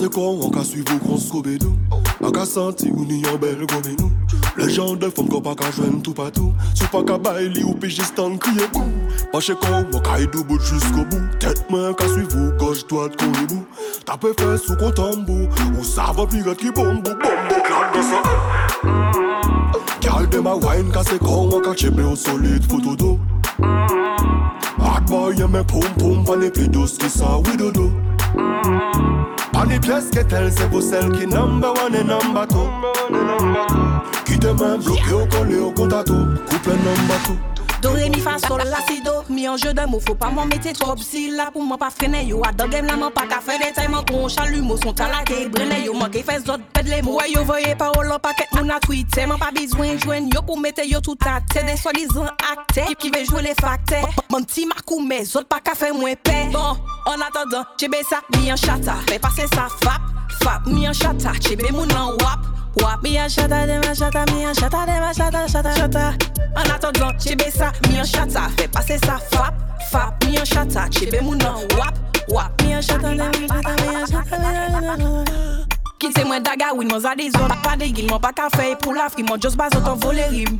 c'est con, on qu'à suivre ou qu'on se nous. On qu'à sentir ou ni en belle gomme nous. Le genre de femme qu'on pas qu'à tout partout. Pas qu'à bailler ou pigistan bou. Pas chez con, on jusqu'au bout. Tête main ou gauche droite qu'on nous. Tapez fait sous qu'on tombe ou ça qui bombe, bombe, clap de ça. De c'est con, on chébé au solide photo. Hard boy, y'a mes pom pom, pas les plus ça, oui. Mm-hmm. Pan e pièce ke tel se vous celle ki number one et number two. Ki te men bloke ou kole ou kontato Couple number two Do, re, mi, fa, sol, la, si, do. Mi de mou, pa mò mette trop. Si la pou mò pa frene yo A dan la mò pa ka fè detay Mò kon chalu mò son talake Brene yo. Mò ke fè zot pedle Mò wè yo voye parol an paket moun a tweete Mò pa bizwen jwen yo pou mette yo tout ate De solizan akte Ki ve jwe le fakte Mò ti makou me zot pa ka fè mwen pe Bon, an atadan, chebe sa mi an chata Fè pase sa fap, fap mi an chata Chebe moun an wap. Wap mi an chata, de ma chata, mi an chata, de ma chata, chata, chata. En attendant, chebe ça, mi an chata, fais passer ça, fap, fap, mi an chata, chebe moun an wap, wap, mi an chata, de ma chata, mi an chata, mi an chata. Kite mwen daga win, mwen zade zon. Pa de gil, mwen pa ka fey pou la fri Mwen jos bazot an vole rim.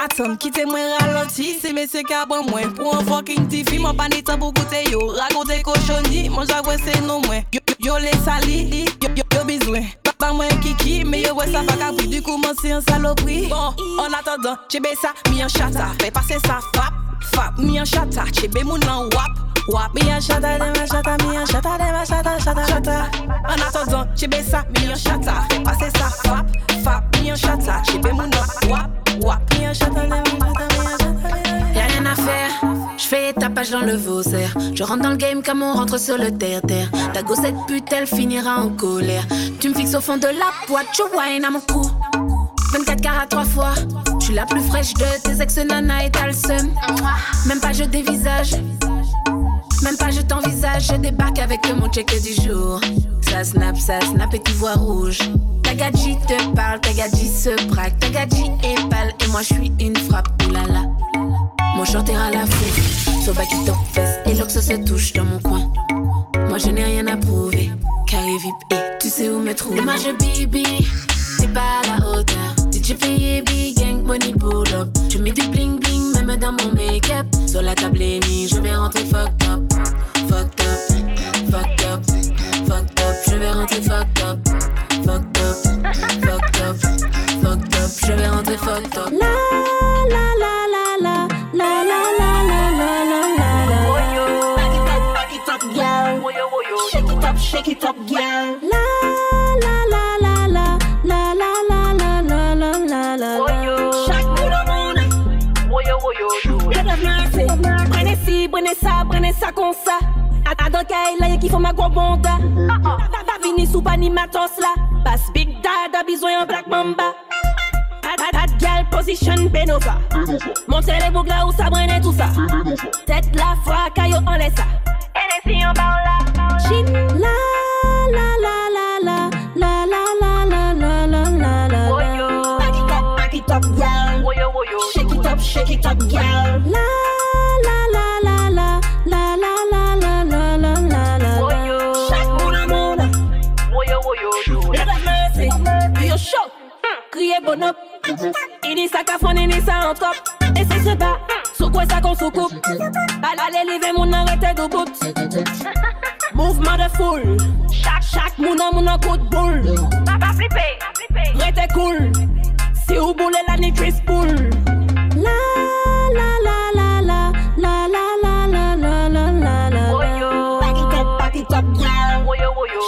Atom, kite mwen raloti Se mese ka ban mwen. Pou an fucking tifi Mwen pa ni tan pou koute yo. Rakonte koshoni, mwen javwe se nou mwen. Yo, le sali, yo bizwen Ba mwen kiki, me yo wè sa pa ka pri Du kou mwen si an salopri Bon, en attendant, chebe sa, mi an chata Fè pase sa fap, fap, mi an chata Chebe moun an wap Wap mi an chata, de ma chata, mi an chata, de ma chata, chata, chata. En attendant, chebe ça, mi an chata. Fais passer ça, fap, fap, mi an chata. Chebe moun an wap, wap, mi an chata, de ma chata, mi an chata, mi an Y'a rien à faire, je fais tapage dans le Vaussaire. Je rentre dans le game comme on rentre sur le terre-terre. Ta gossette pute, elle finira en colère. Tu me fixes au fond de la boîte, tu wine à mon cou. 24 carats trois fois. Je suis la plus fraîche de tes ex nana et t'as. Même pas je dévisage. Même pas je t'envisage, je débarque avec mon check du jour. Ça snap, ça snap et tu vois rouge. Ta gadji te parle, ta gadji se braque, ta gadji est pâle et moi je suis une frappe, oulala. Mon est à la fou, Soba qui et l'ox se touche dans mon coin. Moi je n'ai rien à prouver, carré VIP et tu sais où me trouver. Je bibi, t'es pas la hauteur. DJ payé big gang, money pull up. Tu mets du bling bling, même dans mon make-up. Sur la table ennemie, je vais rentrer fucked up. Fucked up, fucked up, fucked up. Je vais rentrer fucked up. Fucked up, fucked up, fucked up. Je vais rentrer fucked up. Shake it up, shake girl. La la la la la la la la la la la la la Chaque bout de monde. Lève la main, c'est Prenez ci, prenez ça, prenez ça comme ça. A a kay la y'a qui font ma gros bonda. Matos là. Passe big dad a besoin en black mamba. Bad, girl position Benova. Montez les boucles là où ça tout ça. Tête la foi, caillou en laisse ça. Et les filles en bas là. It up, girl. La la la la la la la la la la la la la de monde. Lève la main, c'est Yo show. Criez bon up. Il dit ça qu'a il dit ça en top. Et c'est ce bas. Sous quoi ça qu'on sous coupe. Allez, lever mon arrêté de bout. Mouvement de foule. Chaque, chaque moun an moun an coup de boule. Pas flipper, Restez cool. Si vous boulez la ni Chris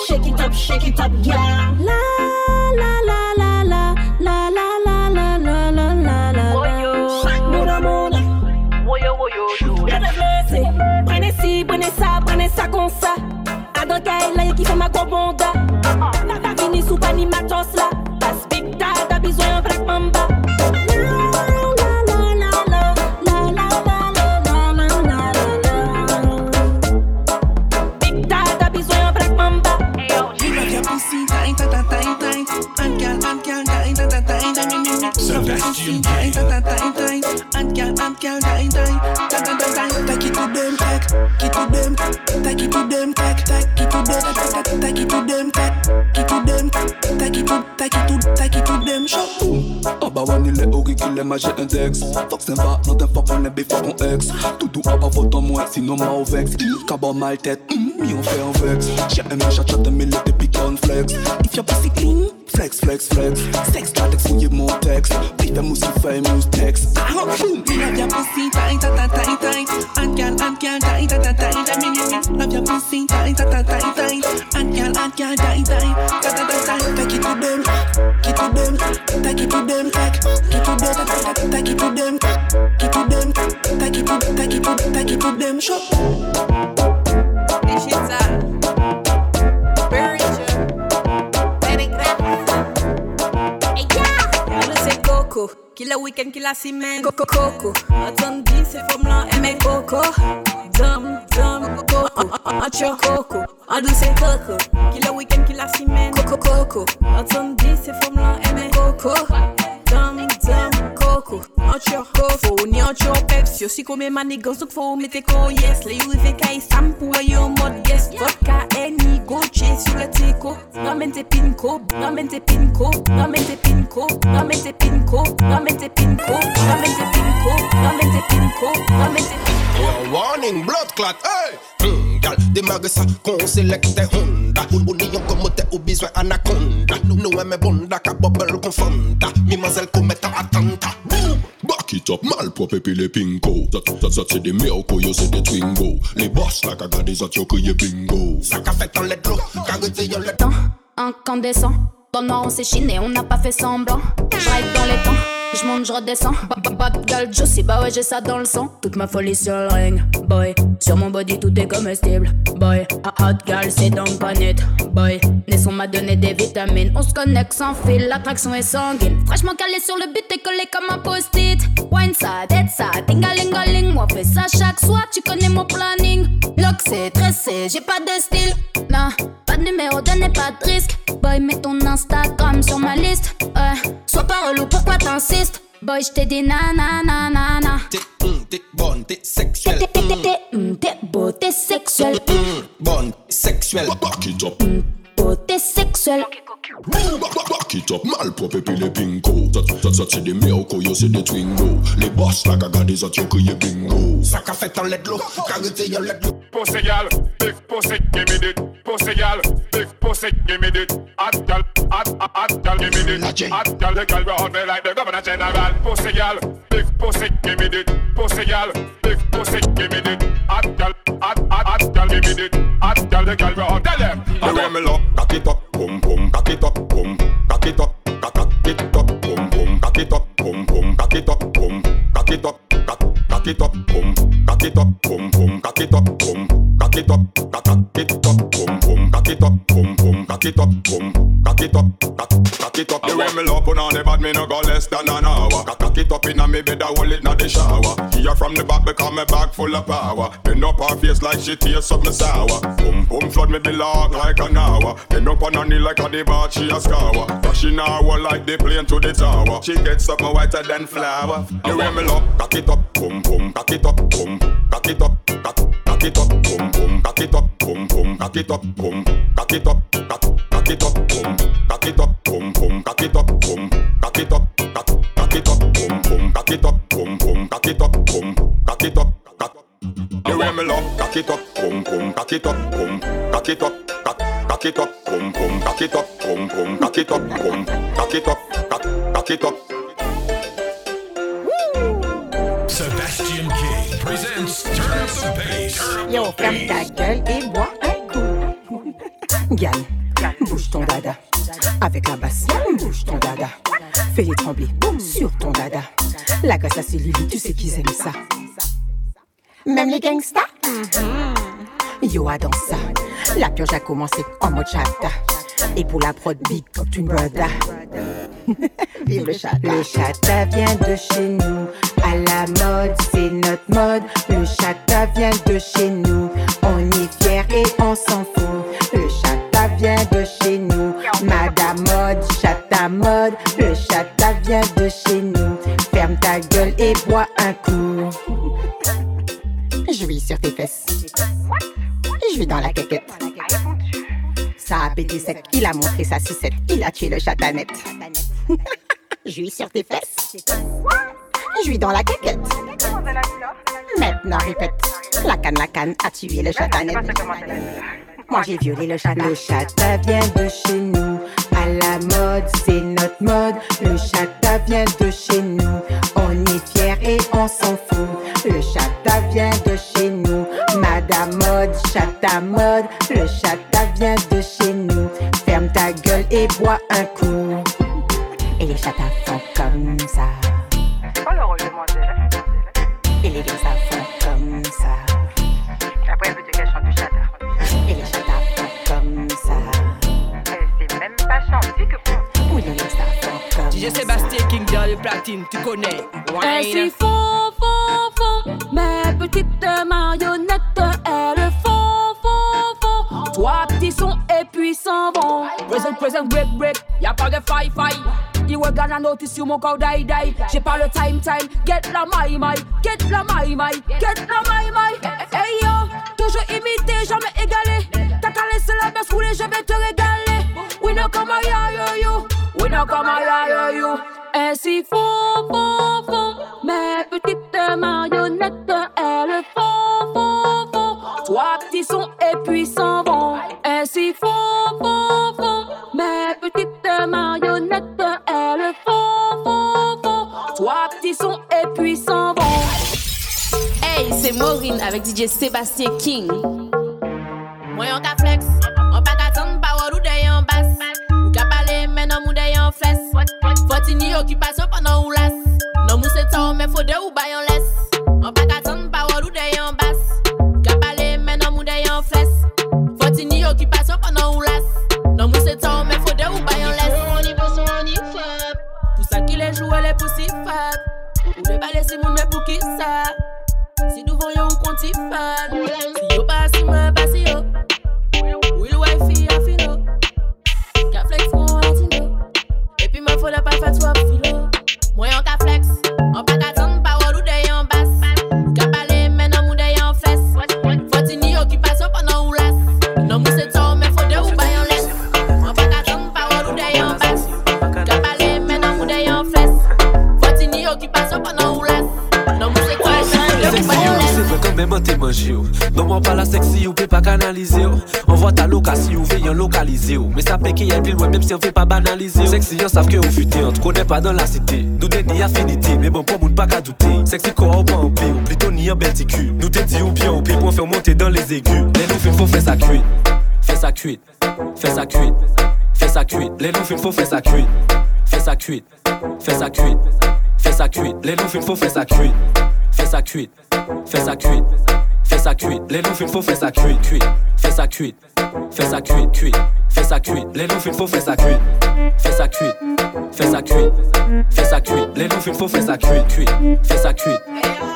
Shake it up, shake it up, yeah. La tout taille qui tout dem chapeau ah En bas on il est au qui les magie index Fox ne va, non t'es pas pour les bifs qu'on ex. Tout doux à ah pas faute en moins sinon ma au vex Cabot mal tête, mi on fait un vex. J'ai un machin chat de mille et puis flex. If your pussy clean, flex flex flex. Sex latex fouillez mon texte. Puis t'as mousse fait mousse texte Ah boum Il a bien pussy taille taille taille taille. And girl, and girl, taille taille taille taille. Love your pussy tight, tight, tight, tight. And girl, and girl, tight, tight, tight, tight, tight. Take it to them, get to them, take it to them, take, get to them, take, take it to them, get to them, take it to, take it to, take it to them. Shut. This shit's a spiritual. Very Yo le sais Coco, qui le week-end, qui semaine Coco, Coco Attendez, ces femmes-là Coco Watch your coco, I do say Coco. Ki la weekend, ki la simen Coco, Coco, an ton di se fom lan eme Koko, dam dam koko An chyo ni an chyo peps. Yo si kome mani gansok fo mete kon yes. Le yu ve ka isam pou a yo mod yes Vodka e ni goche sou le teko Nan men te pinko, nan men te pinko Nan men te pinko, nan men te pinko Nan te pinko, nan te pinko Nan te pinko, nan te pinko Warning, blood clot, hey! Gal, démarre ça, qu'on sélecte Honda. Ou lion comme ou besoin anaconda. Nous aimons bonda, ka bubble confonda. Mimazelle commet un attentat. Back it up, malpropre puis les pinko Ça, ça, ça c'est des miracles, yo c'est des twingo Les boss la caga des autres yo crié bingo Ça qu'a fait l'eau, carité yo let temps incandescent. Dans le noir, on s'est chiné, on n'a pas fait semblant. J'arrive dans les temps, je monte, je redescends. Ba- Bad girl, juicy, bah ouais, j'ai ça dans le sang. Toute ma folie sur le ring, boy. Sur mon body, tout est comestible, boy. Hot hot girl, c'est donc pas net, boy. Naisson m'a donné des vitamines. On se connecte sans fil, l'attraction est sanguine. Franchement calé sur le but, t'es collé comme un post-it. Wine ça, dead ça, tingalingaling. Moi, fais ça chaque soir, tu connais mon planning. Lock, c'est tressé, j'ai pas de style. Non, pas de numéro, donnez pas de risque. Boy, mets ton Instagram sur ma liste. Ouais, sois pas relou, pourquoi t'insistes? Boy, j't'ai dit na na na na na. T'es, hum, t'es bonne, t'es sexuelle. t'es- t'es- t'es- t'es, hum, t'es beau, t'es sexuel. Hum, bonne, sexuelle. Back it up, Beau, t'es sexuel. back, back it up, malpropre puis les pinko Ça, ça, ça c'est des miracles, yo c'est des twingo Les boss la caga des autres yo crié bingo Ça qu'a fait en let l'eau, carité yo let l'eau. Pussy gal, big pussy, give me it. Pussy gal, big pussy, give me it. Hot gal, hot, hot, hot gal, give me it. Hot gal, the gal behind me like the governor general. Pussy gal, big pussy, give me it. Pussy gal, big pussy, give me it. Hot gal, hot, hot, hot gal, give me it. Hot gal, the gal behind. Tell them. The love, cock it up, boom boom, cock it up, boom, cock cock cock it up, boom boom, cock it up, boom boom, cock it up, cock it up, cock cock it up, boom, cock it up, boom boom, cock it up, boom, cock it up, cock cock it up, it up, boom boom, cock it up, boom, cock it up, cock cock it up. The way me love put on the bad, me no go less than an hour. Cock it up inna me bed, I hold it inna the shower. Here from the back because me back full of power. Bend up her face like she taste something sour. Boom boom flood me below like an hour. Bend up on her knee like a debauch she a scour. Her wall like the plane to the tower. She gets something whiter than flour. The way me love. Cock it up, boom boom, cock it up, boom, cock it up, cock cock it up, boom boom, cock it up, boom boom, cock it up, boom, cock it up, cock cock it up, boom, cock it up, boom boom, cock it up, boom, cock it up, cock cock it up, boom boom, cock it up, boom boom, cock it up, boom, cock it up, cock The way me love. cock it up, boom boom, cock it up, boom, cock it up, cock cock it up, boom boom, cock it up, boom boom, cock it up, boom, cock it up, cock cock it up. Et bois un coup. Gal, Bouge ton dada. Avec la basse, bouge ton dada. Fais-les trembler sur ton dada. La graisse à Lily, tu sais qu'ils aiment ça. Même les gangsters? Yo, dans ça. La purge a commencé en mode chata. Et pour la prod, big comme une brother. Vive le chata. Le chata vient de chez nous. À la mode, c'est notre mode. Le chata vient de chez nous. On est fiers et on s'en fout. Le chata vient de chez nous. Madame mode, chata mode. Le chata vient de chez nous. Ferme ta gueule et bois un coup. Je sur tes fesses. Je dans la quéquette. Ça a pété sec, il a montré sa sucette, il a tué le chatanette. Je sur tes fesses. Je vis dans la quéquette. Maintenant répète, la canne, la canne a tué le chatanette. Moi j'ai violé le chat. Le chata vient de chez nous. À la mode, c'est notre mode. Le chata vient de chez nous. On est fiers et on s'en fout. Le chata vient de chez nous. Madame mode, chata mode. Le chata vient de chez nous. Ferme ta gueule et bois un coup. Et les chatas connais. Ainsi font, font, font, mes petites marionnettes, elles font, font, font. Trois petits sons et puis s'en vont. Present, present, break, break, y'a pas de fight, fight. You were gonna notice you mon corps die, die. J'ai pas le time, time. Get la my, my, get la my, my, get la my, my. Hey yo, toujours imité, jamais égalé. T'as qu'à laisser la baisse rouler, je vais te régaler. We know come a ya, yo, yo. We know come a ya, yo, yo. Ainsi font, font, font, mes petites marionnettes, elles font, font, font. Trois petits sons et puis s'en vont. Ainsi font, font, font, mes petites marionnettes, elles font, font, font. Trois petits sons et puis s'en vont. Hey, c'est Maureen avec DJ Sébastien King. Moi yon ka flex, Sini yo ki baso pa nan ou las Nan mou se ta ou men fode ou bayon les pa dan la site Nou ni afinite, men bon pou moun pa ka doute Seksi ko ou pa ou ou plito ni yon bel ti ku Nou te ou pi, an les aigus Le nou fin fò fè sa kuit, fè sa kuit, fè sa kuit, fè sa kuit Le nou fin fò fè sa kuit, fè sa kuit, fè sa kuit, fè sa kuit Le nou fin fò fè sa kuit, fè sa kuit, fè sa kuit Fais ça cuite, les loups fin faire ça cuite, cuite. Fais ça cuite, fais ça cuite, cuite. Fais ça cuite, les loups fin faut faire ça cuite. Fais ça cuite, fais ça cuite, fais ça cuite. Les loups fin faut faire ça cuite, cuite. Fais ça cuite,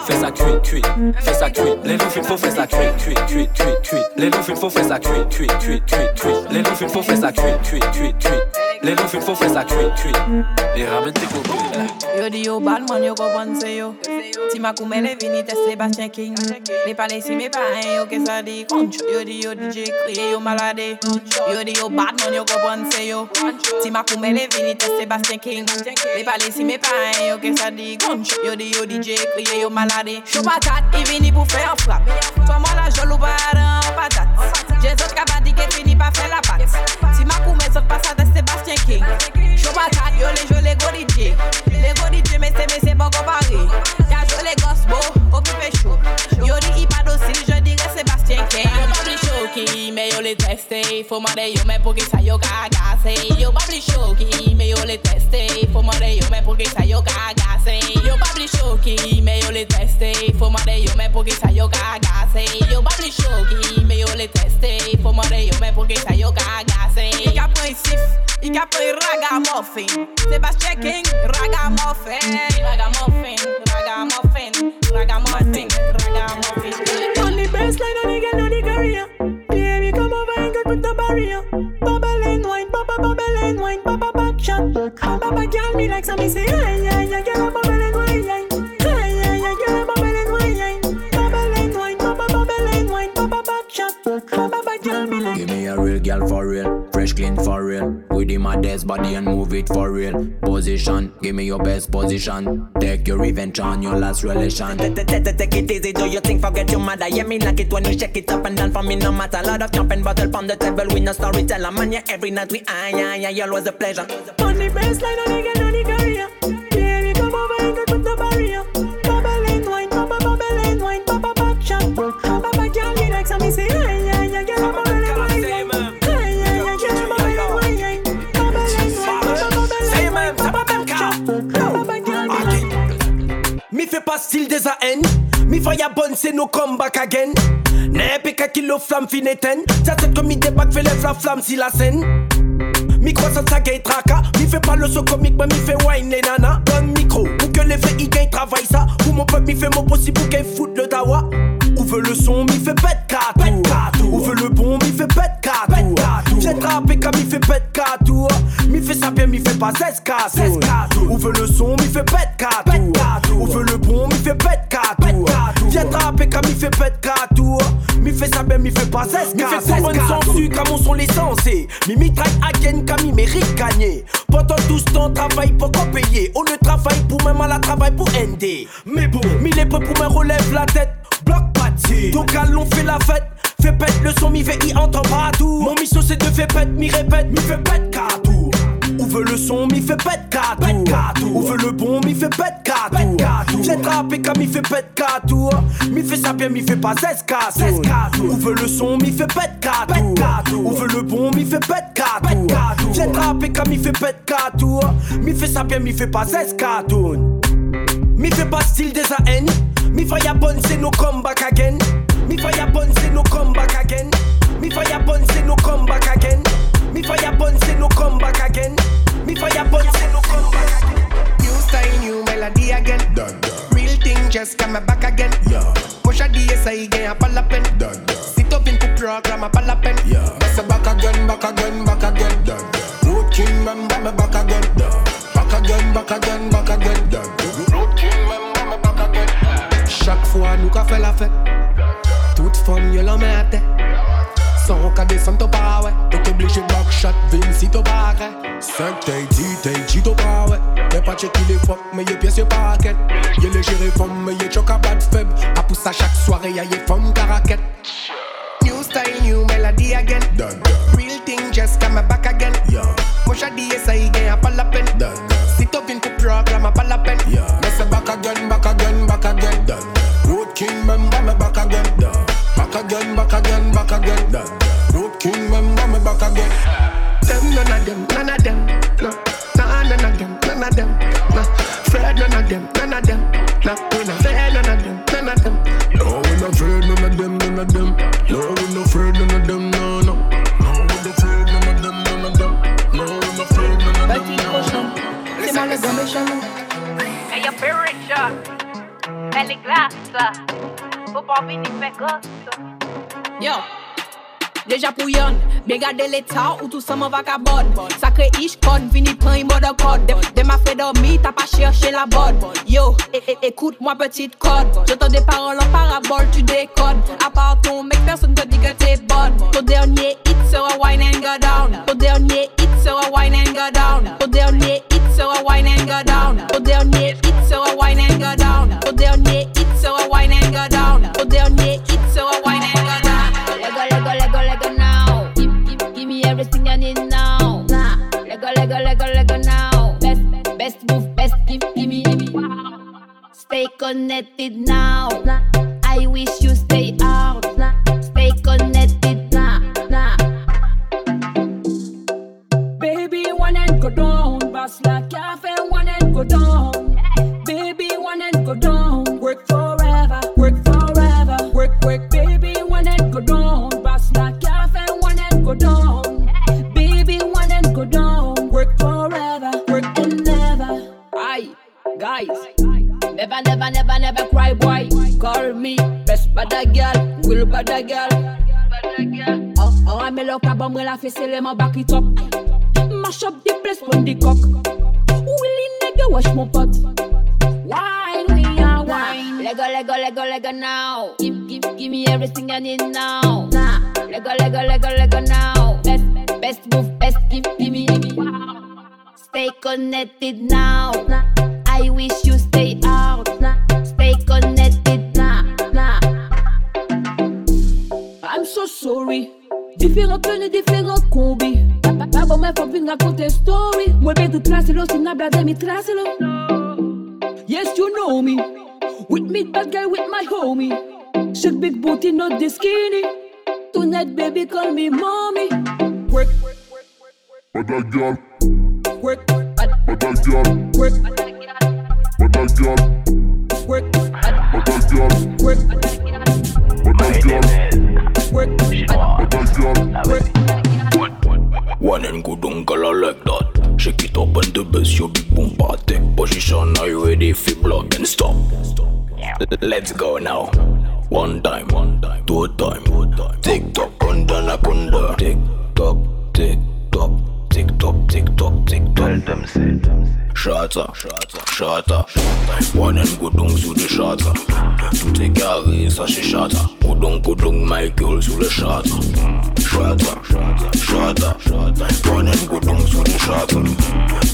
fais ça cuite, cuite. Fais ça cuite, les loups fin faut faire ça cuite, cuite, cuite, cuite, cuite. Les loups fin faut faire ça cuite, cuite, cuite, cuite, cuite. Les loups fin faut faire ça cuite, cuite, cuite, cuite. Les loups fin faut faire ça cuite, cuite. Et ramène tes copains. Yo di yo bad man, yo kompon se yo. Ti ma koumele vini te Sebastian King. Me pale si me pa en yo ke sa di konch Yo di yo DJ kriye yo malade. Yo di yo bad man, yo kompon se yo. Ti ma koumele vini te Sebastian King. Me pale si me pa en yo ke sa di konch Yo di yo DJ kriye yo malade. Chou patat, i vini pou fe an frap Toi moi la jol ou pa adan an patat Je zot ka badi ke fini pa fe la pat. Ti ma koume zot pa sa te Sebastian King. Chou patat, yo le jo le go DJ Le go mese mese pa kompare Ya jwe le gosbo, okipe chou Yo di le teste, faut madre yo me porque sa yo cagase. Yo babli shoki, me le teste, faut madre me porque sa yo cagase. Yo babli shoki, me le teste, faut madre me porque sa yo cagase. Yo babli shoki, me le teste, faut madre me porque sa yo cagase. Ik a pren sif, ik a pren ragamuffin. Sebastian King, ragamuffin. Ragamuffin, ragamuffin, ragamuffin, ragamuffin. On the baseline, on the girl, on the career barrier. Bubble and wine, bubble, bubble and wine, bubble back shot. Bubble girl, me like some me say, yeah, yeah, girl for real, fresh clean for real. With him my desk body and move it for real. Position, give me your best position. Take your revenge on your last relation. Take it easy, do you think forget your mother? Yeah, me like it when you shake it up and down for me, no matter. Lot of jumping bottle on the table, we no storyteller. Man, yeah, every night we ah, yeah, yeah, yeah, always a pleasure. On the baseline, on the girl, on the career. Style des AN Mi fire bonne c'est no comeback again. N'ayez qu'à kilo flamme fin éteint. Ça c'est comme mi débat fait flam flamme si la scène. Mi croissance ça gagne traka. Mi fait pas le saut comique mais mi fait wine les nanas. Donne micro pour que les vrais y gagne travail ça. Pour mon peuple mi fait mon possible pour qu'elle foute le dawa. Où veut le son mi fait pète catou Où veut le bon mi fait pète catou J'ai trappé comme mi fait pète catou Mi fait ça bien mi fait pas 16 catou Où veut le son mi fait pète catou Où veut le bon mi fait pète catou J'ai trappé comme mi fait pète catou Mi fait ça bien mi fait pas 16 Mi fait tout bonne sans sucre comme on sont les sensés Mi mitraille again comme il mérite gagner. Pendant tout ce temps travail pour qu'on payer. On ne travaille pour même à la travail pour ND Mais bon, mi les peu pour me relève la tête Bloc party Donc allons fait la fête. Fais pète le son, mi fait y entend partout Mon mission c'est de faire pète, mi répète, mi fait pète catou. Où veut le son, mi fait pète catou. Où veut le bon, mi fait pète catou. J'ai trappé comme mi fait pète catou. Mi fait ça bien, mi fait pas 16 catou. Où veut le son, mi fait pète catou. Où veut le bon, mi fait pète catou. J'ai trappé comme mi fait pète catou. Mi fait ça bien, mi fait pas 16 catou. Mi fait pas style des AN Me fire bun say no come back again. Me fire bun say no come back again. Me fire bun say no come back again. Me fire bun say no come back again. Me fire bun say no come back again. New style, new melody again. Dun. Real thing just come back again. Yeah. Push a DSI again, a palapin. Dun, dun. Sit up into program, a palapin. Yeah. That's a back again, back again, back again. Dun, dun. Root king, me back again. Dun. Back again, back again, back again. Fois, nous qu'a fait la fête. Toute femme, y'a la main à tête. Sans qu'à descendre au pas. T'es obligé de backshot, Vince, si t'as pas arrêt. 5 t'es dit, t'es dit, t'as pas ouais. Y'a pas checké les fuck, mais y'a pièce, y'a pas raquette. Y'a les gérés femmes, mais y'a choc à bad faible. À pousse à chaque soirée, y'a y'a femme caraquette. New style, new melody again. Real thing just come back again. Push a DSI again, a pal pen. Sit up in the program, a pal pen. Me say back again. Road King, remember me back again. Back again, back again, back again. Road King, remember me back again. Them none of them, none of them, no. Nah, none of them, none of them, no. Fred none of them, none of them, no. We not fear none of them, none of them. No, we not afraid none of them, none of them. No, we not afraid none of them, no, no. No, we not afraid none of them, none of them. No, we not afraid none of them, no, no. C'est mal le gomme Elle est. Faut pas venir faire gosse. Yo Deja pou yon, be gade l'etat ou tout seman vagabond Sakre ish kon, vini pran yon mode kod Dem, a fe dormi, ta pa cherche la bod Yo, e, e, écoute moi petite code. J'entends des paroles en parabole, tu décodes. À part ton mec, personne te dit que t'es bonne. Ton dernier hit sera wine and go down. Ton dernier hit sera wine and go down. Ton dernier hit sera wine and go down. Ton dernier hit sera Go down, yeah, it so I wine and go down. Go down, yeah, it so I wine and go down. Lego, Lego, Lego, Lego now. Give, give, give me everything I need now. Nah. Lego, Lego, Lego, Lego now. Best, best move, best give, give me, give me. Stay connected now. I wish you stay out. Stay connected now. Nah. Baby, one and go down, boss like cafe, one and go down go down, work forever, work forever, work, work, baby, one head go down, boss like calf and one head go down, baby, one head go down, work forever, work never. Aye, guys, never, never, never, never cry, boy. Call me best bad girl, will bad girl. Oh, oh, I'm a loca bomb, will I face my back it up? Mash up the place from the cock. Willie nigga, wash my pot. Lego, Lego, Lego, Lego now. Give, give, give me everything I need now. Nah. Lego, Lego, Lego, Lego now. Best, best move, best give, give me, give me. Stay connected now. I wish you stay out. Stay connected now. Nah. I'm so sorry. Différents tenues, différents combis. Bon, mais faut venir raconter story. Moi, ben tout tracé, une blague, mais tracé, Yes, you know me. With me, bad guy, with my homie. Shake big booty, not the skinny. Tonight, baby, call me mommy. Work, Bad girl, work, bad girl, work, bad girl, work, bad girl, work, bad girl, work, bad girl. One and good uncle I like that. Shake it up and the best your big boom party. Position are you ready for block and stop? L- Let's go now. One time, one time, two time, two time. Tick tock, kunda na kunda. Tick tock, tick tock, tick tock, tick tock, tick tock. Tell them say. Shata, shata, shata. One and good dung to the shata. To take care is a shata. Kudung kudung my girl to the shata. Shata, shata, shata. One and good dung to the shata.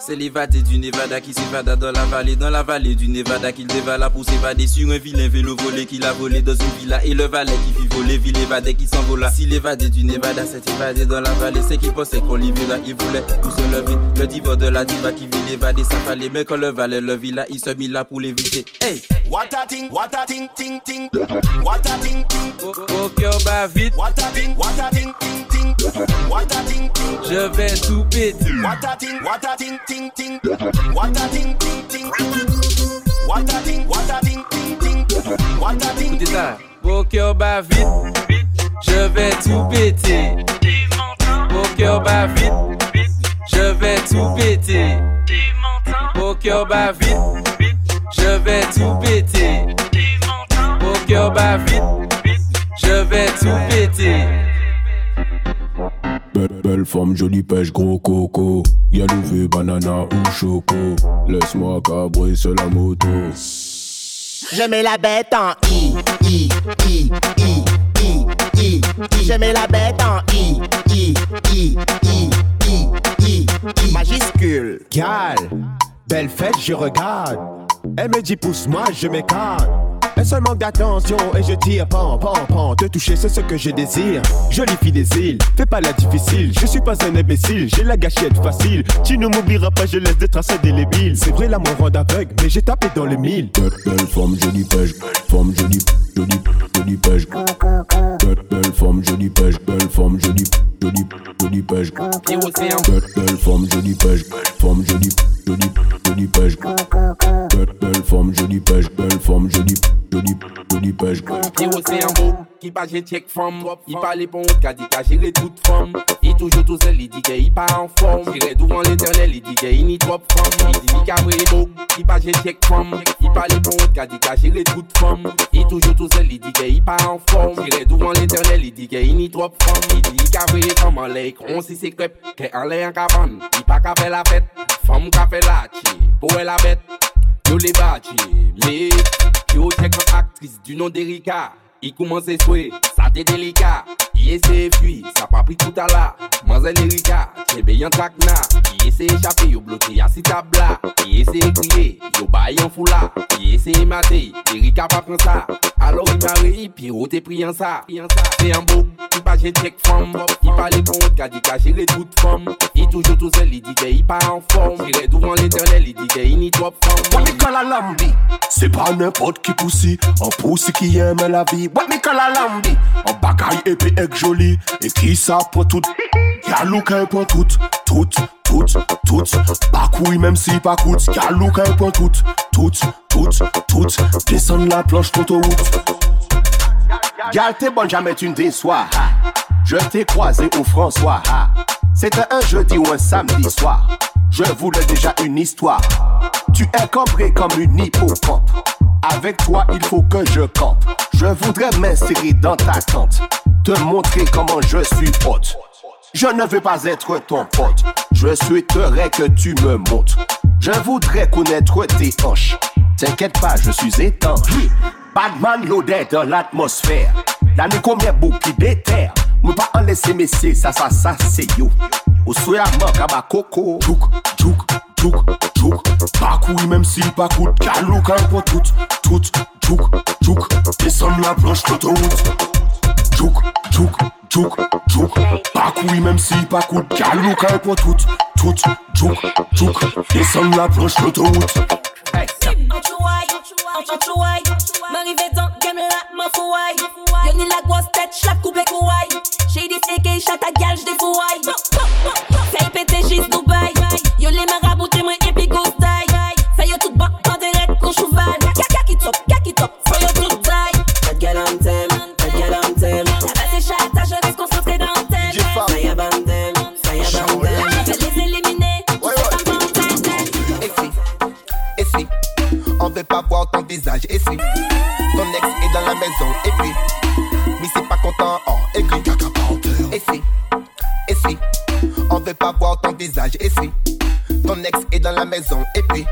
C'est l'évadé du Nevada qui s'évada dans la vallée, dans la vallée du Nevada qu'il dévala pour s'évader sur un vilain vélo volé qu'il a volé dans une villa et le valet qui fit voler, ville évadé qui s'envola. Si l'évadé du Nevada s'est évadé dans la vallée, c'est qu'il pensait qu'on l'y verra, il voulait tout se lever. Le diva de la diva qui vit l'évadé, ça fallait, mais quand le valet le vit là, il se mit là pour l'éviter. Hey! What a thing, what a ting, ting. What a ting. Bat vite. What a thing, what a ting, ting. What a ting. Je vais tout péter. What a thing, what a thing, ting, ting. Cœur bat vite. Je vais tout péter. Au cœur bat vite. Je vais tout péter. Cœur bat vite. Je vais tout péter. Cœur bat vite. Je vais tout péter. Belle, belle femme, jolie pêche, gros coco. Y'a levé, banana ou choco. Laisse-moi cabrer sur la moto. Je mets la bête en I, I, I, I, I, I, I. Je mets la bête en I, I, I, I, I, I, I. Majuscule. Gal, belle fête, je regarde. Elle me dit pousse-moi, je m'écarte. Un seul manque d'attention et je tire pan, pan, pan. Te toucher, c'est ce que je désire. Jolie fille des îles, fais pas la difficile. Je suis pas un imbécile, j'ai la gâchette facile. Tu ne m'oublieras pas, je laisse des traces indélébiles. C'est vrai, l'amour rend aveugle, mais j'ai tapé dans le mille. Belle, belle femme, jolie pêche. Femme, jolie, jolie, jolie pêche. Belle, belle femme, jolie pêche. Belle femme, jolie, jolie, jolie pêche. Belle, belle femme, jolie pêche. Femme, jolie, jolie, jolie pêche. Belle, femme, jolie jolie, jolie, jolie qui j'ai check femme Il parle dit toute femme Il toujours tout seul, il dit qu'il pas en forme. J'irai devant l'éternel, il dit qu'il n'y trop femme Il dit qu'à vrai beau qui pas j'ai check femme Il parle un cas dit qu'à gérer toute femme Il toujours tout seul, il dit qu'il pas en forme. Devant l'éternel, il dit qu'il Il qu'à vrai l'air, on Qu'en l'air en cabane, il pas qu'à faire la fête. Femme faire Felaci, pou el abet, yo le baci Me, yo tek an aktris du nan Derika. I kouman se swe, sa te delika. Ye se fwi, sa pa pri kouta la Manzè lirika, chebe yon trakna Ye se chape, yo blote yon sitabla Ye se kriye, yo bay yon fula Ye se mate, lirika pa pren sa. Alo yi mare, yi pirote priyan sa. Se yon bog, yi pa jen chek fom. Yi pale kont, ka di ka jere tout fom. Yi toujou tou sel, yi di ke yi pa an fom. Jere douvan l'internel, yi di ke yi ni trop fom. Wami kala lambi, se pa nepot ki pousi An pousi ki yeme la vi. Wami kala lambi, an bagay epi ek et joli, et qui ça pour tout. Galou qu'elle prend toutes, toutes, toutes, toutes. Pas couille même si pas coûte. Galou qu'elle prend toutes, toutes, toutes, toutes. Descendre la planche d'autoroute. Gal t'es bonne, jamais tu ne déçois. Je t'ai croisé au François. C'était un jeudi ou un samedi soir. Je voulais déjà une histoire. Tu es cambré comme une hippocampe. Avec toi, il faut que je campe. Je voudrais m'insérer dans ta tente. Te montrer comment je suis pote. Je ne veux pas être ton pote. Je souhaiterais que tu me montres. Je voudrais connaître tes hanches. T'inquiète pas, je suis étanche. Badman loaded dans l'atmosphère. La nuit combien beaucoup qui déterre. Moi pas en laisser messieurs, ça, ça, ça, c'est yo. Au soya manque à coco. Tchouk, tchouk, tchouk, tchouk. Pas couille même si pas coûte. Galou quand pour tout, tout, tchouk, tchouk. Descendre la planche d'autoroute. Tchouk, tchouk, tchouk, tchouk. Couille même si pas coûte. Galou quand pour tout, tout, tchouk, tchouk. Descendre la planche d'autoroute. M'arrive dans game là, m'en fouaille. Yo ni la grosse tête, j'l'ap coupe kouaille. J'ai des féqués, chat à gal, j'dé fouaille. Ça y pété, j'is Dubaï. Yo les marabouts, moi et puis ghost die. Ça y est tout bon, en direct, qu'on cheval. Kaki top, kaki top, faut yo tout pas voir ton visage, et si ton ex est dans la maison, et puis, mais c'est pas content, oh, écrit Et si, et si on veut pas voir ton visage, et si ton ex est dans la maison, et puis,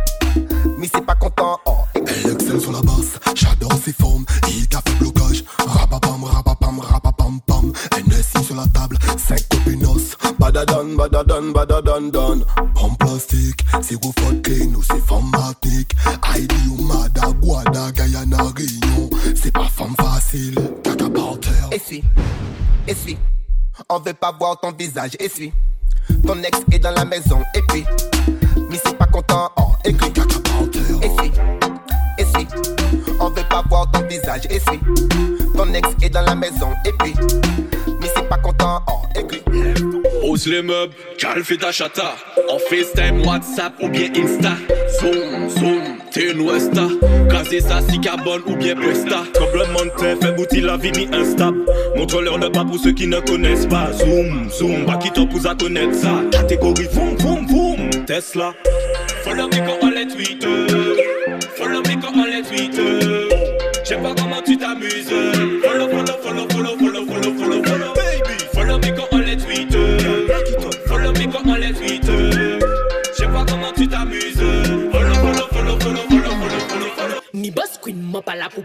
mais c'est pas content, oh, Elle excelle sur la basse, j'adore ses formes. Il a fait blocage. Rapapam, rapapam, rapapam, pam. NSI sur la table, 5 copinos. Badadan, badadan, badadan, dan. En plastique, c'est faute clean ou c'est femme matnique. Heidi ou Mada, Guada, Guyana, Réunion. C'est pas femme facile, caca par terre. Et si, on veut pas voir ton visage, et si, ton ex est dans la maison, et puis, mais c'est pas content, oh, écrit caca par terre. Et si, on veut pas voir ton visage, et si, ton ex est dans la maison, et puis, mais c'est pas content, oh. Pose les meubles, cal fait ta chata. En FaceTime, WhatsApp ou bien Insta. Zoom, zoom, t'es une Westa. Casez ça si carbone ou bien Presta. Terre fait bouti la vie mi instable. Montre-leur ne pas pour ceux qui ne connaissent pas. Zoom, zoom, pas qui t'en pour à connaître ça. Catégorie, boum, boum, boum. Tesla. Follow me quand on les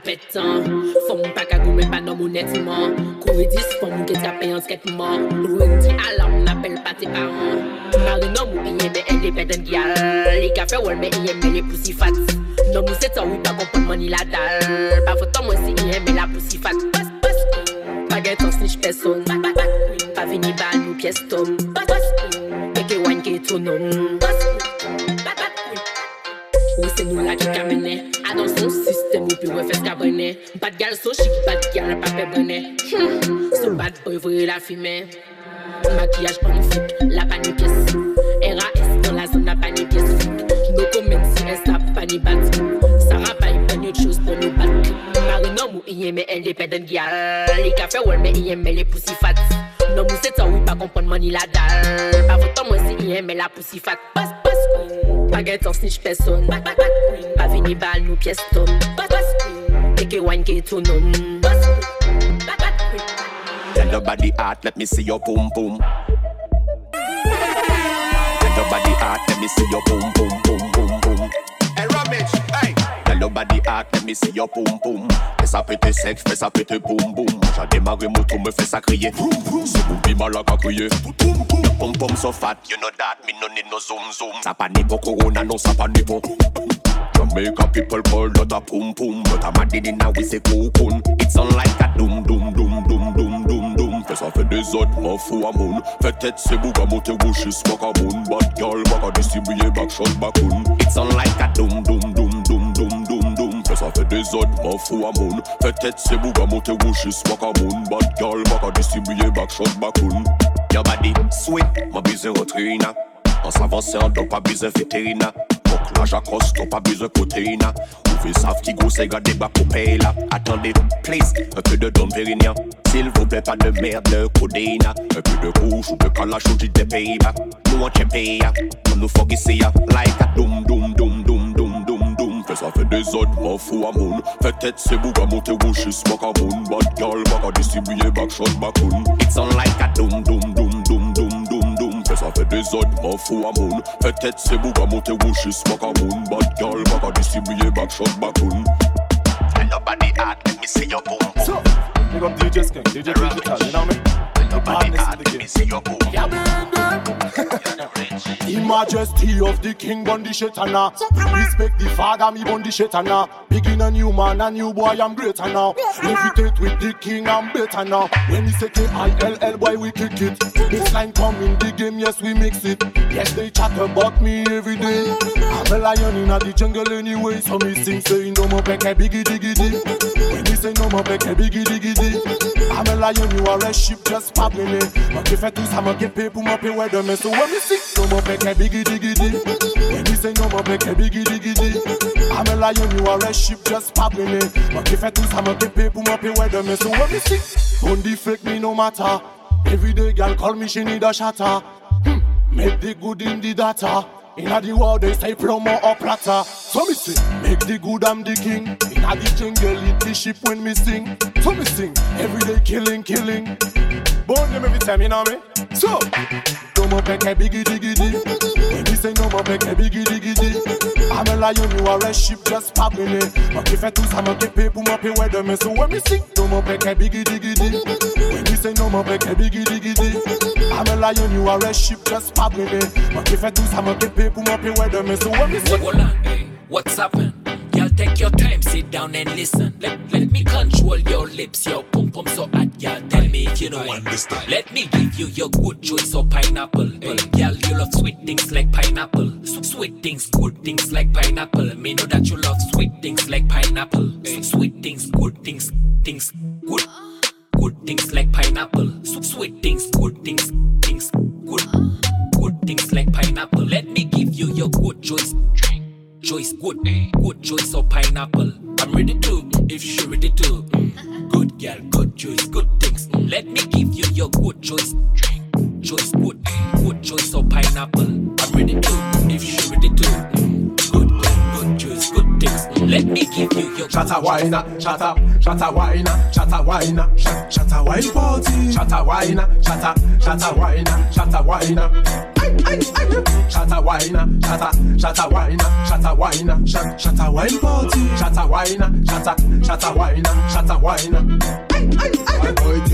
petan Fom pa kagou men pa nom honetman Kouwe dis fom mou ke trape yon sketman Rouen di alam napel pa te paran Mare nom ou iye me ende peden gyal Li ka fe wol me iye me le pousi fat. Nom ou setan ou pa kompon mani la dal Pa fotan mwen si iye me la pousi fat. Pas pas Pa gen ton snitch person Pa vini ban ou pies tom. So chic, pas de gal pas fait hmm. So bad boy vrai la fumée. Maquillage magnifique, la panique pièce RAS dans la zone la panique pièce No comment si Insta pani bat Sarah pas autre chose pour nous battre. Gal Les cafés ouais mais y aime les poussy fat. Non mou c'est ça oui pas comprendre money la dalle. Pas autant moi si y aime la poussy fat. Passe, passe, pas get en snitch personne. Pas, pas, pas, queen. Pas vini bal nous pièce tom Passe, passe, queen. Take a wine qui est tout nom mm. Passe, queen. Pas, pas, queen. Tell your body hot, let me see your boom boom. Tell your body hot, let me see your boom boom boom boom boom. Hey, Ramage, hey. Tell your body hot, let me see your boom boom. Fais ça péter sec, fais ça péter boum boum. J'ai démarré moto, me fait ça crier. Boum boum. Ce boubi malak à crier. Your pom pom so fat, you know that. Me no need no zoom zoom. Ça pas ni pour corona, non ça pas ni pour. Jamaica people call that a pum pum, but I'm a diddy now we say cocoon. It's on like a doom doom doom doom doom doom doom. Fais ça fait des autres, m'en fous à moun. Fait tête c'est bouga monter wishes waka moun. Bad girl waka distribuer back shot bakoun. It's on like a doom doom doom ça fait des autres, m'en fous à moun. Tête c'est bouga monter wishes waka moun. Bad girl waka distribuer back shot bakoun. Your body sweet, ma bise rotrina. En s'avançant, donc pas bise vétérina. Donc là j'accoste, pas bise protéina. Ouvrez savent qui gros c'est gardé bas pour payer là. Attendez, please, un peu de Dom Pérignon. S'il vous plaît, pas de merde, de codéina. Un peu de rouge ou de calage ou des Pays-Bas. Nous on pays, on nous fuck ici, like a doom, doom, doom, doom, doom, fè sa fè de zon man fou a moun. Fè tèt se bouga mote wou chis baka moun. Bad gal baka distribuye bak shot bakoun It's sound like a doom doom doom doom doom doom. dum Fè sa fè de zon man fou a moun. Fè tèt se bouga mote wou chis baka moun. Bad gal baka distribuye bak shot bakoun Turn up on the art, let me see your boom boom. So, big up DJ Skink, DJ Digital, you know me? Turn up on the art, let me see your boom boom. Yeah man, the majesty of the king bun the shetana. Respect the father, me bun the shetana. Begin a new man, a new boy, I'm greater now. Levitate with the king, I'm better now. When we say K-I-L-L, boy, we kick it. This line come in the game, yes, we mix it. Yes, they chat about me every day. I'm a lion in the jungle anyway, so me sing, say, no more back, biggie diggy dig c'est non, mon bec est biggie diggy Amè la you yon ware ship just pa brele Mwen ke fè tout sa mwen ke pe pou mwen pe wè demè So when wè mi sik nou mwen pek e bigi digi di Wè say no more, make pek e bigi digi di Amè la you yon ware ship just pa brele Mwen ke fè tout sa mwen ke pe pou mwen pe wè demè So wè mi sik Don't defect me no matter. Everyday girl call me she need a shatter. Hmm. Make the good in the data. Inna the world they say promo or platter. So me sing, make the good I'm the king. Inna the jungle eat the sheep when me sing. So me sing, every day killing, killing. Born them every time, you know me. So, no more a biggie diggy dig. When me say no more a biggie diggy dig. I'm a lion, you are a sheep, just pop me. But if I do some of the people, my pay weather me. So when me sing, no more a biggie diggy dig. When me say no more a biggie diggy dig. I'm a lion, you are a sheep, just pop me. But if I do some of the people, my pay weather me. So when me sing, what's happening? Take your time, sit down and listen. Let, let me control your lips, your pum pum so hot, y'all. Tell me if you don't understand. Let me give you your good choice of pineapple. Hey. Y'all, you love sweet things like pineapple. Sweet things, good things like pineapple. Me know that you love sweet things like pineapple. S- sweet things, good things, things, good. Good things like pineapple. Sweet things, good things, things, good. Good things like pineapple. Let me give you your good choice. Choice good, good choice of pineapple. I'm ready to, if you're ready to. Good girl, good choice, good things. Let me give you your good choice. Choice good, good choice of pineapple. I'm ready to, if you're ready to. Let me give you your Shatta wine, shatta, shatta wine, shatta wine, shatta wine party. Shatta wine, shatta, shatta wine, shatta wine. Shatta wine, shatta, shatta wine, shatta wine, shatta wine party. Shatta wine, shatta, shatta wine, shatta wine.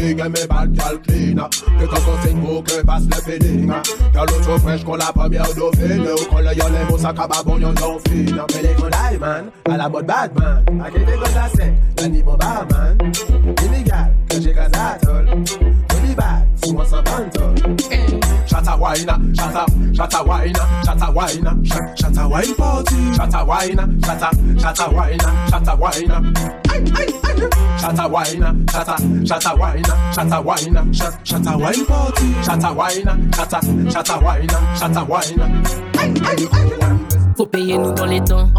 And me bad gal cleaner. Because on sing boucle passe le feeling Gal l'autre fraîche qu'on la première dauphine. Ou qu'on le yon les mots ça cababon yon non fine Mais les gros man, à la mode Batman A qui des gosses à sec, la ni bon barman Illégal, que j'ai gaz à tol she wants a banter. Shut a wine, shut up, shut wine, shut wine, shut wine party. Shut a wine, shut up, shut a wine, shut a wine. Shut a wine, shut up, wine, shut wine, shut wine party. Shut a wine, shut up, shut a wine, shut wine. Faut payer nous dans les temps.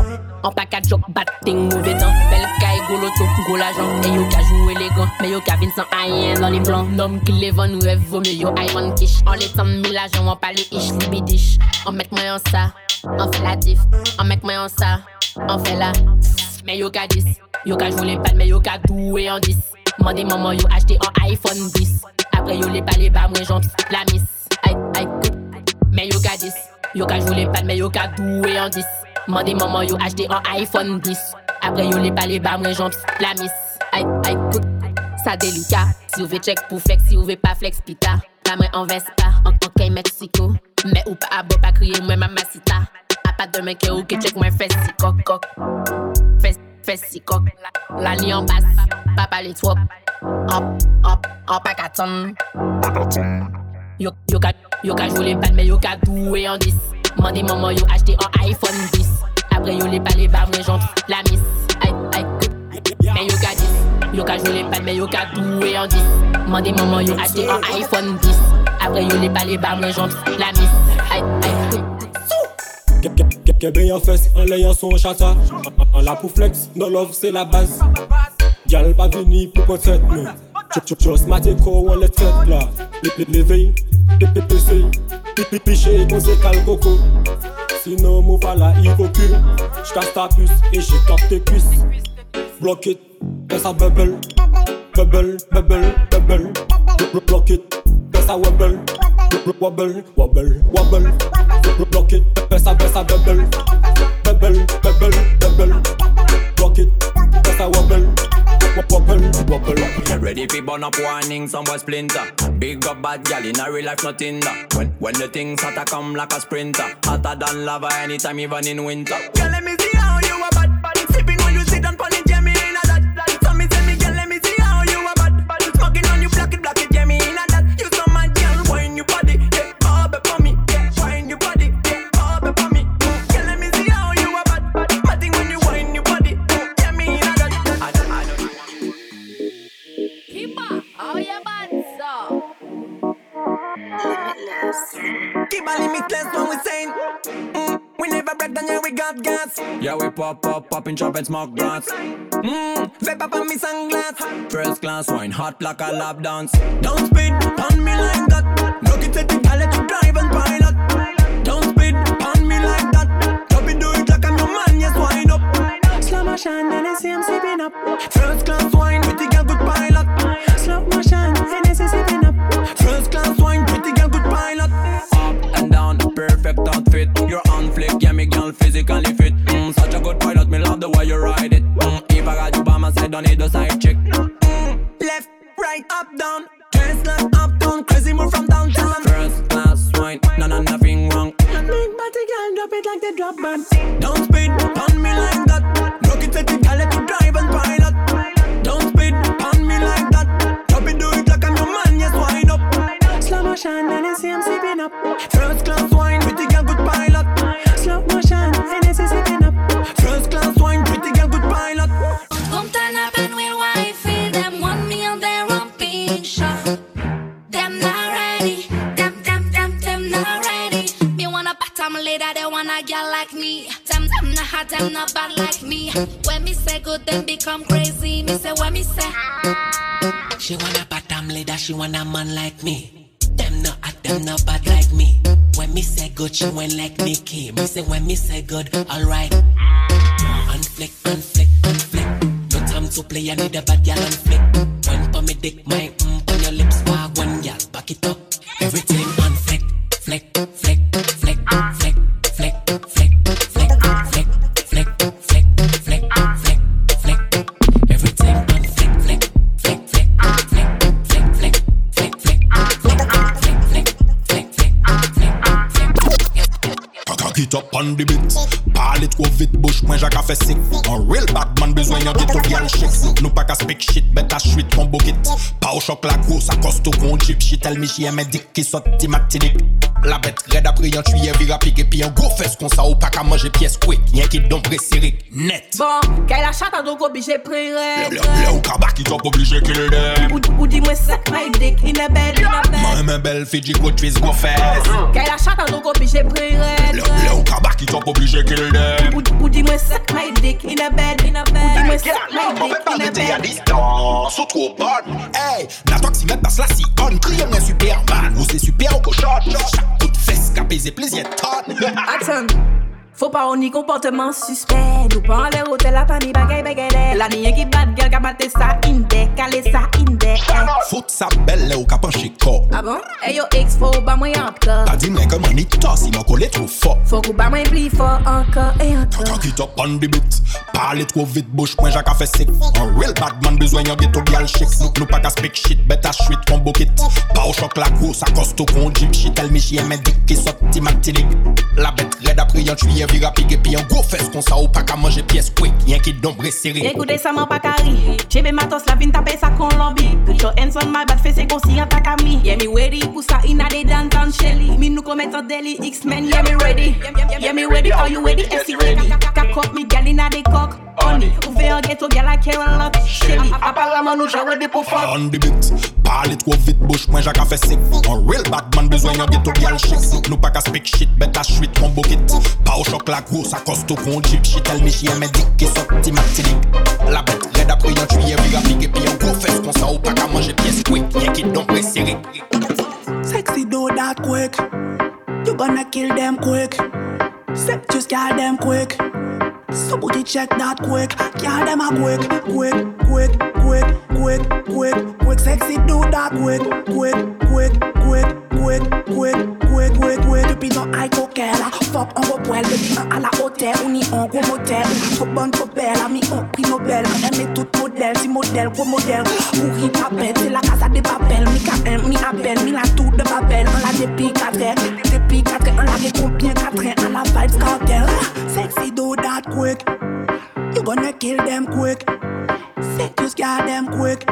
En package job batting, mauvais temps. Belle caille, gros loto, gros l'argent. Et yo ka joué élégant, mais yo ka vin sans rien dans les plans. Nom qui les vend, nous rêve, vaut mieux yo Iron Kish. En les temps mille agents, on parle ish, libidish. On met moi en ça, on fait la diff. On met moi en ça, on fait la. Mais yo ka 10, yo ka joué les balles, mais yo ka doué en 10. Mandez maman, yo acheté en iPhone 10. Après yo les les bas, moi j'en la miss. Aïe, aïe, mais yo ka 10. Yo ka joué les balles, mais yo ka doué en 10. Mandez maman, yo acheté en iPhone 10. Après yo les balles, les bas, moi j'en la miss. Aïe, aïe, ça délicat. Si vous voulez check pour flex, si vous voulez pas flex, pita. La main en Vespa, en OK Mexico. Mais ou pas à beau, pas crier, moi mamacita. A pas de mec ou que check moi fesse si coq coq. Fesse, fesse si coq. La en basse, pas parler trop. Hop, hop, hop, pas qu'à ton. Yo, yo ka, yo ka les balles, mais yo ka doué en 10. Mande maman yo achete an iPhone 10 Après yo le pale bav mwen jom la mis Ay, ay, kip, men yo ka 10 Yo ka jole pad men yo ka touwe 10 Mande maman yo achete an iPhone 10 Apre yo le pale bav mwen jom la mis Ay, ay, kip Kebe yon fes, an le yon son chata An la pou flex, nan love se la baz Gyal pa vini pou la TPPC, pipipiche kon se kal koko Sinon mou pala ivoku Jkas ta pus e jikap te kuis Block it, fè sa bubble Bubble, bubble, bubble Block it, fè sa wobble Wobble, wobble, wobble Block it, fè sa, fè sa bubble Bubble, bubble, bubble Block it, fè sa wobble ready fi burn up warning, some boy splinter. Big up bad gal in a real life nothing that When, when the things hotter come like a sprinter. Hotter than lava anytime even in winter. Girl, let me see Keep a limitless when we saying, mm, we never break down, yeah, we got gas. Yeah we pop up, pop in chop and smoke blunts Mmm, vape up on me sunglass. First class wine, hot like a lap dance Don't speed on me like that. Look it at the I let you drive and pilot. Don't speed on me like that. Don't be do it like I'm your man, yes, wind up. Slow motion, and I see I'm sipping up. First class on the other side, check. Left, right, up, down. Dress like uptown, crazy move from downtown. First class wine, none of nothing wrong. Nothing but a girl drop it like they drop bombs. Don't want a man like me. Them not hot, them not bad like me. When me say good, she went like Nicki. Me say when me say good, alright. Unflick, unflick, unflick. No time to play, I need a bad Like a speak shit, better shit from bucket. choc la grosse, à costaud qu'on jeep, shit, elle m'y un médic qui sorti matinique. La bête raide après un tuyau vira piqué, puis un gros fesse qu'on ça ou pas qu'à manger pièce quick, y'a qui don pressé net. Bon, qu'elle la chatte donc obligé préré. Là ou kabak qui t'ont obligé qu'il est Ou, ou dis-moi sac my dick, il est belle, il est belle. Moi, belle fille, j'ai gros twist, gros fesse. Qu'elle la chatte donc obligé préré. Là ou kabak qui t'ont obligé qu'il est Ou, ou dis-moi sac my dick, il est belle, il est belle. Ou dis-moi sac my dick, il est belle. à distance, ou trop bonne. Hey! La toximètre passe la si on Criez un Superman, ou c'est super au cochon. Chaque coup de fesse qu'a plaisir tonne. Attends. Faut pas on y comportement suspect. Nous pas en l'air hôtel la pani bagay bagay. La niye qui bad girl ka mate ça inde, calé ça inde. Fout sa belle ou penché corps Ah bon? Hey yo ex faut ba moi encore. T'as dit moi comment ni toss, il m'a collé trop fort Faut que ba moi plus fort encore et encore. Cock it up on the beat Parle trop vite, bouche Jacques a fait sick Un real bad man besoin yon ghetto gal chic Nous nous pas qu'à speak shit, bête à chuit ton bouquet Pas au choc la grosse, à costo con jeep Shit elle mi chien mais dick qui saute ti matinique La bête raide après yon tuyé vira pige pi an go fes Kon sa ou dombre man pa kari matos la Put your hands on my Yeah me ready Pousa ina shelly Mi X-Men Yeah me ready Yeah me ready Are you ready? FC ready Kakot mi gal ina de kok honey. Ouve an geto gyal a kere an lot chéri. Apalaman nou jare de pou fok. On the beat, pale tro vit bouche mwen jak a fe sik. On real Batman bezwen yon geto gyal chik. Nou pa ka speak shit, bet la chwit kon bokit. Pa ou chok la gwo, sa kosto kon jip. She tell me she eme dik ki sok ti matinik. La bet red apre yon tuye vira pike pi yon gwo fes. Kon sa ou pa ka manje piyes kwek. Ye ki don pre sirik. Sexy do that quick. You gonna kill them quick. Sep just kill them quick. Somebody check that quick. Girl them a quick, quick, quick, quick, quick, quick, quick. Sexy do that quick, quick, quick, Kouet, kouet, kouet, kouet, kouet, kouet Depi nan ay koke la Fok an repwel Depi nan ala hotel Ou ni an gwo motel Tro bon, tro bel Ami an pri nobel. An eme tout model Si model, gwo model Ou ri papel Se la kaza de papel Mi ka mi apel Mi la tour de papel On la depi katre Depi katre On la ge kompien katre An la vibes kartel Sexy do that quick. You gonna kill them quick. Say just got them quick.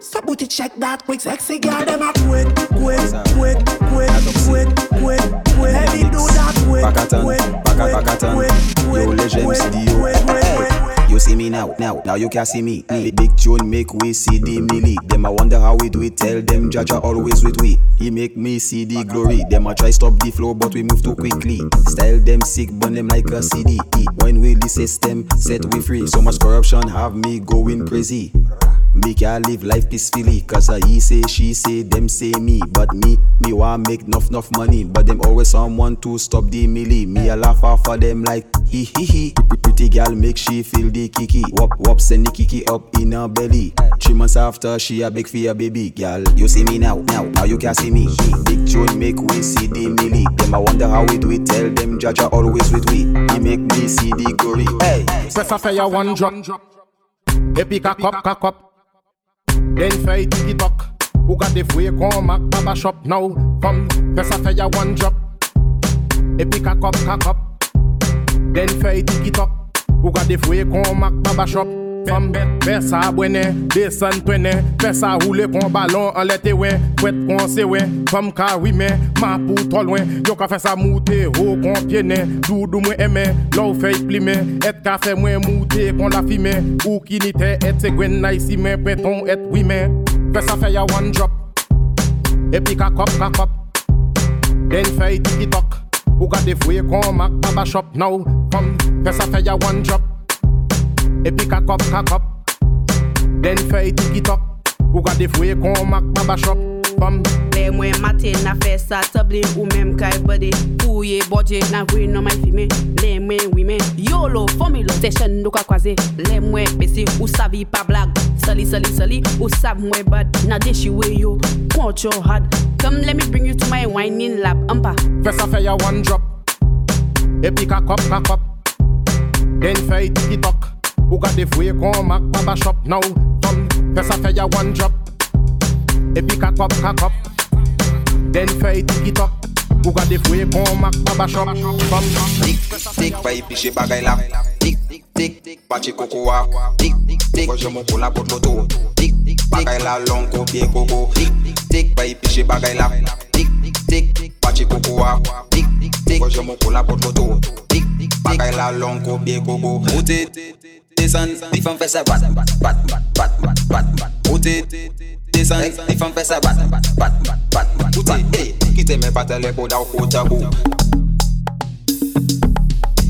So booty check that quick. Sexy girl them a quick, quick, quick, quick, quick, quick, quick. Heavy do that quick, Pakatan, quick, Paka Pakatan, yo legend CD yo. Hey, you see me now, now, now you can see me. me. Big tune make we see the milli. Them I wonder how we do it. Tell them Jaja always with we. He make me see the glory. Them I try stop the flow, but we move too quickly. Style them sick, burn them like a CD. When we the system set we free. So much corruption have me going crazy. Make ya live life peacefully Cause uh, he say, she say, them say me. But me, me want make enough, enough money. But them always someone to stop the milli. Me a laugh off for them like hee hee hee. Pretty girl make she feel the kiki. Wop wop send the kiki up in her belly. Three months after she a big a baby. Girl You see me now, now, now you can see me. Big tune make we see the milli. Them I wonder how we do it Tell them. Jaja always with we. He make me see the glory. Hey Press a fire one drop. Epi cock up, cock up. Then fight dig it back. Who got the free come back Baba shop now? Come, press a fire one drop. A pick a cup, cock cup. Then fight dig it back. Who got the free come back Baba shop? Fom bet, pe sa abwene, desen pwene Pe sa roule pon balon, an lete we Pwet kon se we, fom ka wime Ma pou to lwen, yo ka fe sa moute Ho kon piene, doudou mwen eme Lou fey plime, et ka fe mwen moute Kon la fime, ou kinite Et se gwen na isi men, peton et wime Pe sa fe ya one drop. Epi ka kop, ka kop Den fey tiki tok Ou ka defwe kon mak baba shop. Nou, fom, pe sa fe ya one drop. epi kakop kakop Den fey tiki tok, ou ka fwe kon mak baba shop. Fom. Le mwen mate na fe sa table ou menm kay e bade. Kouye bodje nan vwe nan may fime. Le mwen wime. Yolo fomi lo chen nou ka kwaze. Le mwen besi ou savi pa blag. Sali sali sali ou sav mwen bad. Na deshi we yo, punch your hard Come let me bring you to my whining lab Ampa. Fes a fe ya one drop. Epi kakop kakop Den fey tiki tok. Ou gade fwe kon mak baba shop nou. Ton fesa fe ya one drop Epi kakop kakop. Den fe yi tiki tok Ou gade fwe kon mak baba shop. Tik tik pa yi piche bagay la. Tik tik pache kokowa Tik tik waje mou kou la pot loto. Tik tik bagay la long ko pie koko. Tik tik pa yi piche bagay la. Tik tik pache kokowa Tik tik waje mou kou la pot loto. Tik tik bagay la long ko pie koko. Ote descend, les femmes font ça bat, bat, bat, bat, bat, bat. Monter, descend, les femmes font ça bat, bat, bat, bat, bat. Monter, hey, quittez mes pattes les pots d'au côté tabou.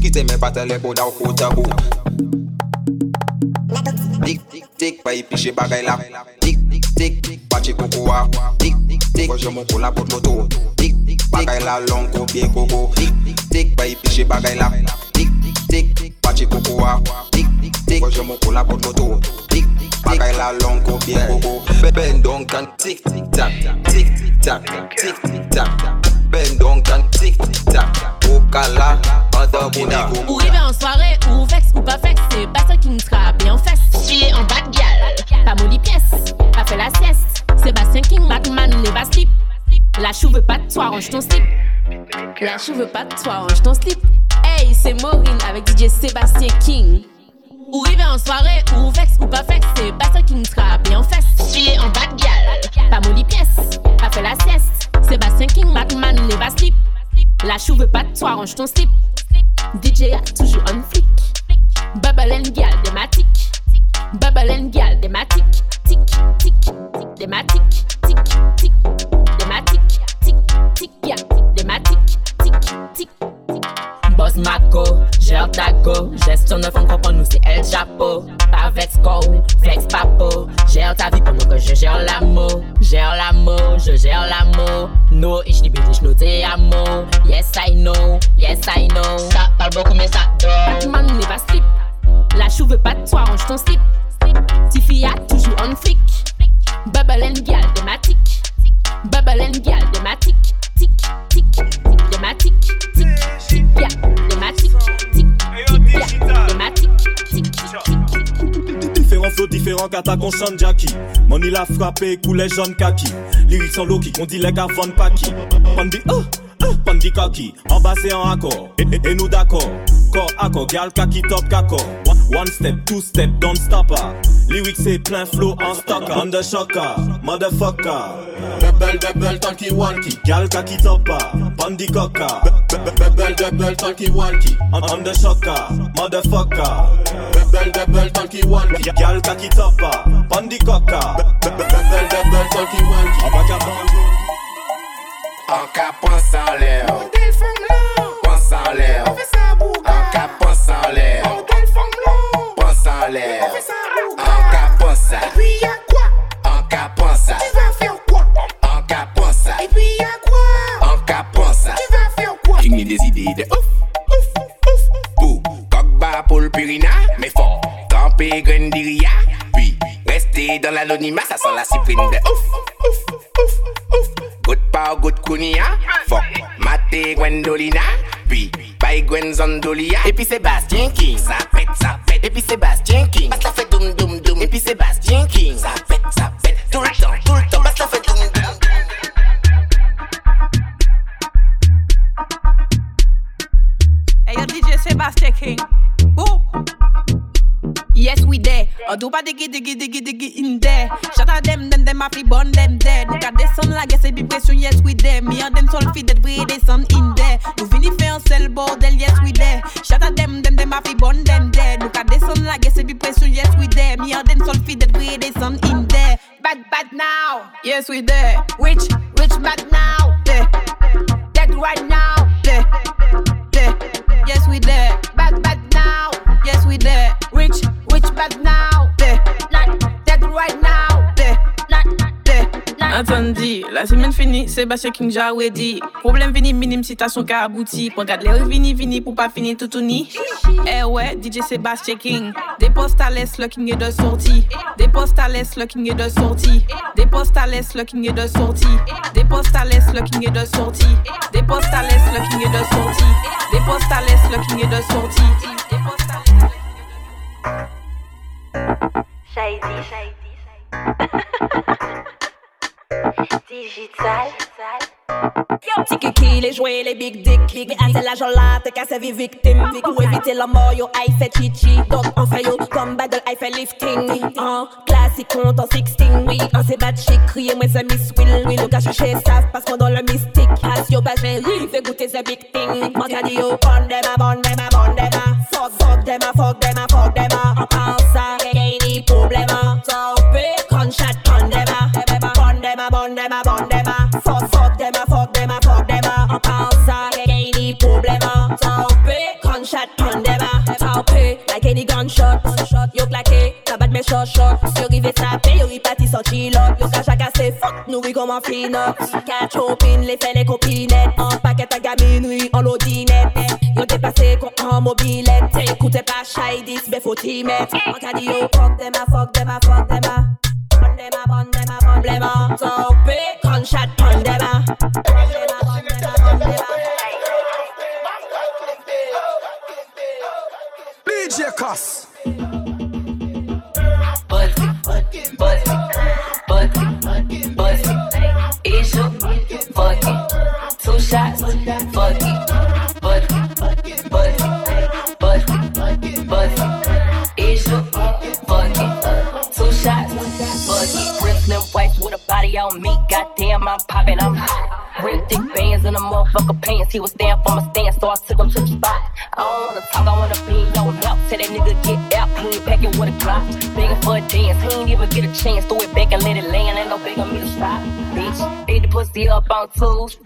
Quittez mes pattes les pots d'au côté tabou. Tic tic pas y picher bagay là. Tic tic tic pas chez cocoa. Tic tic tic moi je m'en pour la porte moto. Tic tic bagay là long copier coco. Tic tic tic pas y picher bagay là. Tik tik pache kokoa Tik tik tik boje mon pou la pot moto Tik tik bagay la long ko pie koko Bend down kan tik tak Tik tik tak tik tak Bend down kan tik tak Okala Anta bouda Ou rive en soirée, ou vex ou pas vex, c'est pas ça qui nous sera bien en fesse. Tu es en bad gal, pas molly pièce, pas fait la sieste. Sébastien King, Batman, never sleep. La chou veut pas de toi, range ton slip. La chou veut pas de toi, range ton slip. Hey, c'est Maureen avec DJ Sébastien King. Ou rive en soirée, ou vex ou pas vex, c'est pas ça qui nous sera bien en fesse. Tu es en bad gal, pas molly pièce, pas fait la sieste. Sébastien King, Batman, never sleep. La chou veut pas de toi, range ton slip. DJ a toujours un flic. Bubble and gal. Bubble and gal, a tic. Tic, tic, a tic. Tic, a tic. Tic, tic, gal, dem Boss Mako, gère ta go Gestion de fond comprend nous c'est El Chapeau Pas vex co, flex papo. Gère ta vie pendant que je gère l'amour. Gère l'amour, je gère l'amour. No, ich liebe dich, no te amo. Yes I know, yes I know. Ça parle beaucoup mais ça dort Batman n'est pas slip. La chou veut pas de toi, range ton slip. Tiffy a toujours on flic. Bubble and gal, thématique Bubble and gal, thématique Tic, tic, Tic, tic, Différents flots, différents katas qu'on Jackie. Money l'a frappé, coulait jaune kaki. Lyrics sont low on dit les gars von Paki. Pandi, oh, oh, pandi kaki. En bas c'est en accord, et, nous d'accord. Corps accord, gal kaki top kako. One step, two step, don't stop her. Lyrics c'est plein flow en stock. Under shocker, motherfucker. Bubble, bubble, talkie walkie. Gal kaki top her, pandi coca. Bubble, bubble, talkie walkie. Under shocker, motherfucker. Bubble, bubble, talkie walkie. Gal kaki top her, pandi coca. Bubble, bubble, talkie walkie. En cas, pense en l'air. Pense en l'air. En cas, pense en l'air. Pense en l'air. En cas, pense. En cas, des idées de ouf, ouf, ouf. Pour coq bas pour le purina, mais fort. Camper grendiria. Puis rester dans l'anonymat, ça sent la cyprine de ouf, ouf, ouf, ouf. Good power, good kunia. Fuck, Mate Gwendolina. Puis, by Gwen Zondolia. Et puis Sébastien King. Ça pète, ça pète. Et puis Sébastien King. Ça fait doum doum doum. Yes, we there. Or do pas diggy diggy diggy diggy in there. Shout out them, them, them happy born them dead. At the sun like I say, be pression, yes, we there. Me and them soul feed that way, they sun in there. Nous fini fait un seul bordel, yes, we there. Shout out them, them, them happy born them dead. At the sun like I say, be pression, yes, we there. Me and them soul feed that way, they sun in there. Bad, bad now. Yes, we there. Rich, rich, bad now. There. Dead right now. La semaine finie, Sébastien King ja dit Problème vini, minime citation qu'a abouti. Point les vini, vini pour pas finir tout uni. Eh ouais, DJ Sébastien King. Des postes à l'est, le king est de sortie. Des postes à l'est, le king est de sortie. Des postes à l'est, le king est de sortie. Des postes à l'est, le king est de sortie. Des postes à l'est, le king est de sortie. Des postes à l'est, le king est de sortie. Des postes à l'est. Shady, Digital. Petit kiki, les jouets, les big dick. Big ass, c'est l'argent là, t'es qu'à vie victime. Pour éviter la mort, yo, fait chichi. Donc on fait yo, I fait lifting. Classique, compte en 16 Oui, en c'est bad chic, criez moi c'est Miss Will chercher ça, passe moi dans le mystique. As yo, j'ai fait goûter ce big thing Mon qu'a dit yo, bon dem a, bon dem a, bon dem a Fuck, fuck dem a, fuck dem a, fuck dem a En pense ça, y'a ni problème So, big gunshot, bon dem a Bon dem a, bon dem a, bon dem a Fuck, fuck dem a, fuck dem a, fuck dem a En pense ça, y'a ni problème big gunshot, bon dem a big, like any gunshot Yo claqué, tabac mes short short. Yo rive sapé, yo ripati sans chilote Yo kacha cassé, fuck, nourri comme un finot. Catch open, les fait les copinettes. En paquet à gamine, oui, en l'odinette. Yo dépassé con en mobilette. Écoutez pas Shydis, mais faut t'y mettre. En cas yo, fuck them a, fuck them a, fuck them a DJ Cuss. He was stand for my stand, so I took him to the spot. I don't wanna talk, I wanna be in your mouth. Tell that nigga get out, he ain't packing with a drop. Begging for a dance, he ain't even get a chance. Throw it back and let it land, ain't no begging me to stop. Bitch, beat the pussy up on Tuesday.